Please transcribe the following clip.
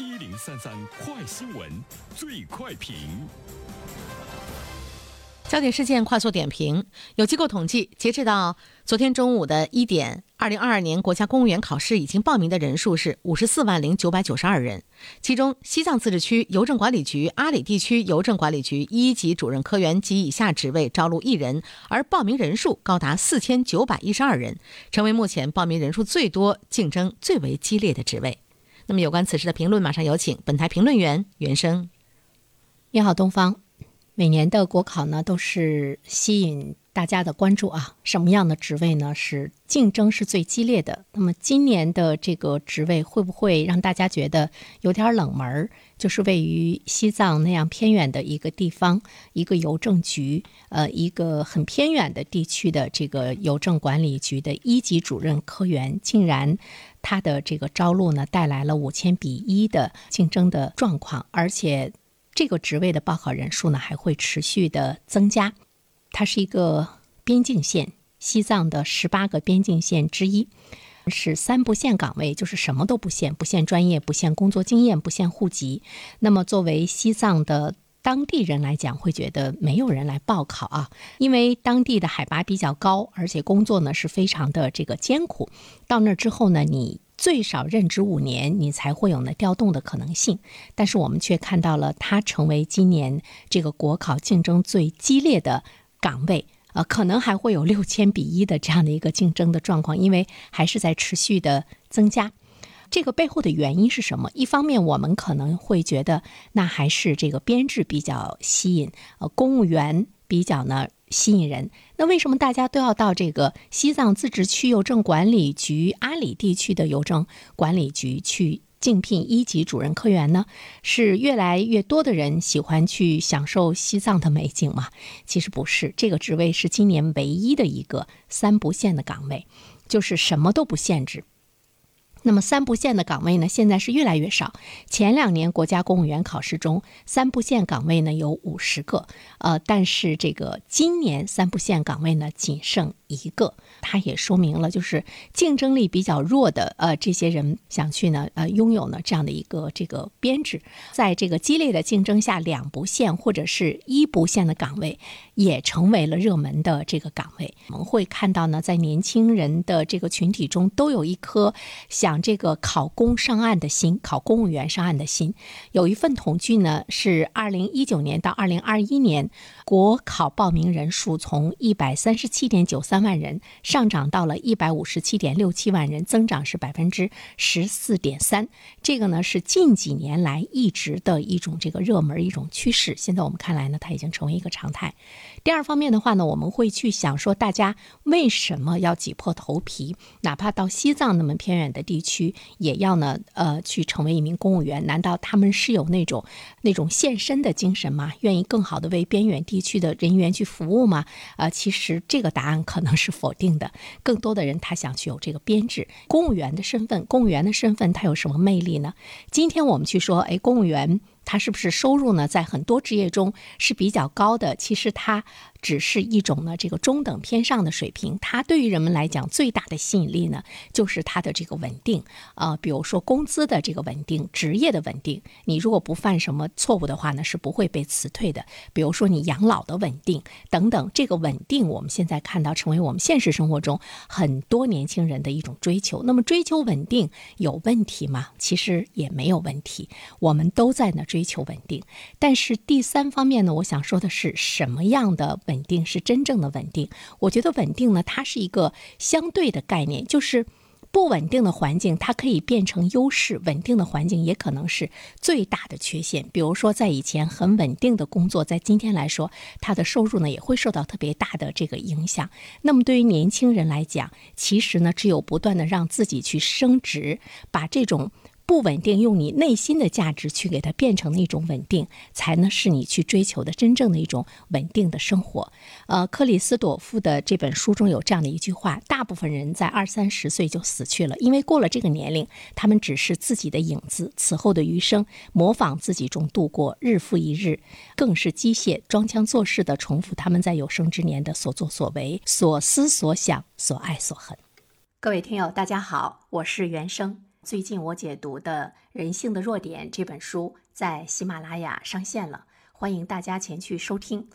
一零三三快新闻，最快评。焦点事件快速点评。有机构统计，截至到昨天中午的一点，二零二二年国家公务员考试已经报名的人数是五十四万零九百九十二人。其中，西藏自治区邮政管理局阿里地区邮政管理局一级主任科员及以下职位招录一人，而报名人数高达四千九百一十二人，成为目前报名人数最多、竞争最为激烈的职位。那么，有关此事的评论，马上有请本台评论员袁生。你好，东方。每年的国考呢，都是吸引大家的关注啊。什么样的职位呢？是竞争是最激烈的。那么今年的这个职位会不会让大家觉得有点冷门？就是位于西藏那样偏远的一个地方，一个邮政局，呃，一个很偏远的地区的这个邮政管理局的一级主任科员，竟然他的这个招录呢，带来了五千比一的竞争的状况，而且。这个职位的报考人数呢还会持续的增加，它是一个边境线，西藏的十八个边境线之一，是三不限岗位，就是什么都不限，不限专业，不限工作经验，不限户籍。那么作为西藏的当地人来讲，会觉得没有人来报考啊，因为当地的海拔比较高，而且工作呢是非常的这个艰苦。到那之后呢，你。最少任职五年，你才会有呢调动的可能性。但是我们却看到了它成为今年这个国考竞争最激烈的岗位，呃，可能还会有六千比一的这样的一个竞争的状况，因为还是在持续的增加。这个背后的原因是什么？一方面，我们可能会觉得那还是这个编制比较吸引，呃，公务员比较呢。吸引人，那为什么大家都要到这个西藏自治区邮政管理局阿里地区的邮政管理局去竞聘一级主任科员呢？是越来越多的人喜欢去享受西藏的美景吗？其实不是，这个职位是今年唯一的一个三不限的岗位，就是什么都不限制。那么三不限的岗位呢，现在是越来越少。前两年国家公务员考试中，三不限岗位呢有五十个，呃，但是这个今年三不限岗位呢仅剩一个。它也说明了，就是竞争力比较弱的呃这些人想去呢呃拥有呢这样的一个这个编制，在这个激烈的竞争下，两不限或者是一不限的岗位也成为了热门的这个岗位。我们会看到呢，在年轻人的这个群体中，都有一颗想。这个考公上岸的心，考公务员上岸的心，有一份统计呢，是二零一九年到二零二一年国考报名人数从一百三十七点九三万人上涨到了一百五十七点六七万人，增长是百分之十四点三。这个呢是近几年来一直的一种这个热门一种趋势。现在我们看来呢，它已经成为一个常态。第二方面的话呢，我们会去想说，大家为什么要挤破头皮，哪怕到西藏那么偏远的地。区也要呢，呃，去成为一名公务员？难道他们是有那种那种献身的精神吗？愿意更好的为边远地区的人员去服务吗？啊，其实这个答案可能是否定的。更多的人他想去有这个编制，公务员的身份，公务员的身份他有什么魅力呢？今天我们去说，哎，公务员。他是不是收入呢？在很多职业中是比较高的。其实它只是一种呢，这个中等偏上的水平。它对于人们来讲最大的吸引力呢，就是它的这个稳定啊，比如说工资的这个稳定，职业的稳定。你如果不犯什么错误的话呢，是不会被辞退的。比如说你养老的稳定等等，这个稳定我们现在看到成为我们现实生活中很多年轻人的一种追求。那么追求稳定有问题吗？其实也没有问题，我们都在呢。追追求稳定，但是第三方面呢，我想说的是，什么样的稳定是真正的稳定？我觉得稳定呢，它是一个相对的概念，就是不稳定的环境，它可以变成优势；稳定的环境也可能是最大的缺陷。比如说，在以前很稳定的工作，在今天来说，他的收入呢也会受到特别大的这个影响。那么，对于年轻人来讲，其实呢，只有不断的让自己去升职，把这种。不稳定，用你内心的价值去给它变成那种稳定，才能是你去追求的真正的一种稳定的生活。呃，克里斯朵夫的这本书中有这样的一句话：大部分人在二三十岁就死去了，因为过了这个年龄，他们只是自己的影子，此后的余生模仿自己中度过，日复一日，更是机械装腔作势的重复他们在有生之年的所作所为、所思所想、所爱所恨。各位听友，大家好，我是袁生。最近我解读的《人性的弱点》这本书在喜马拉雅上线了，欢迎大家前去收听。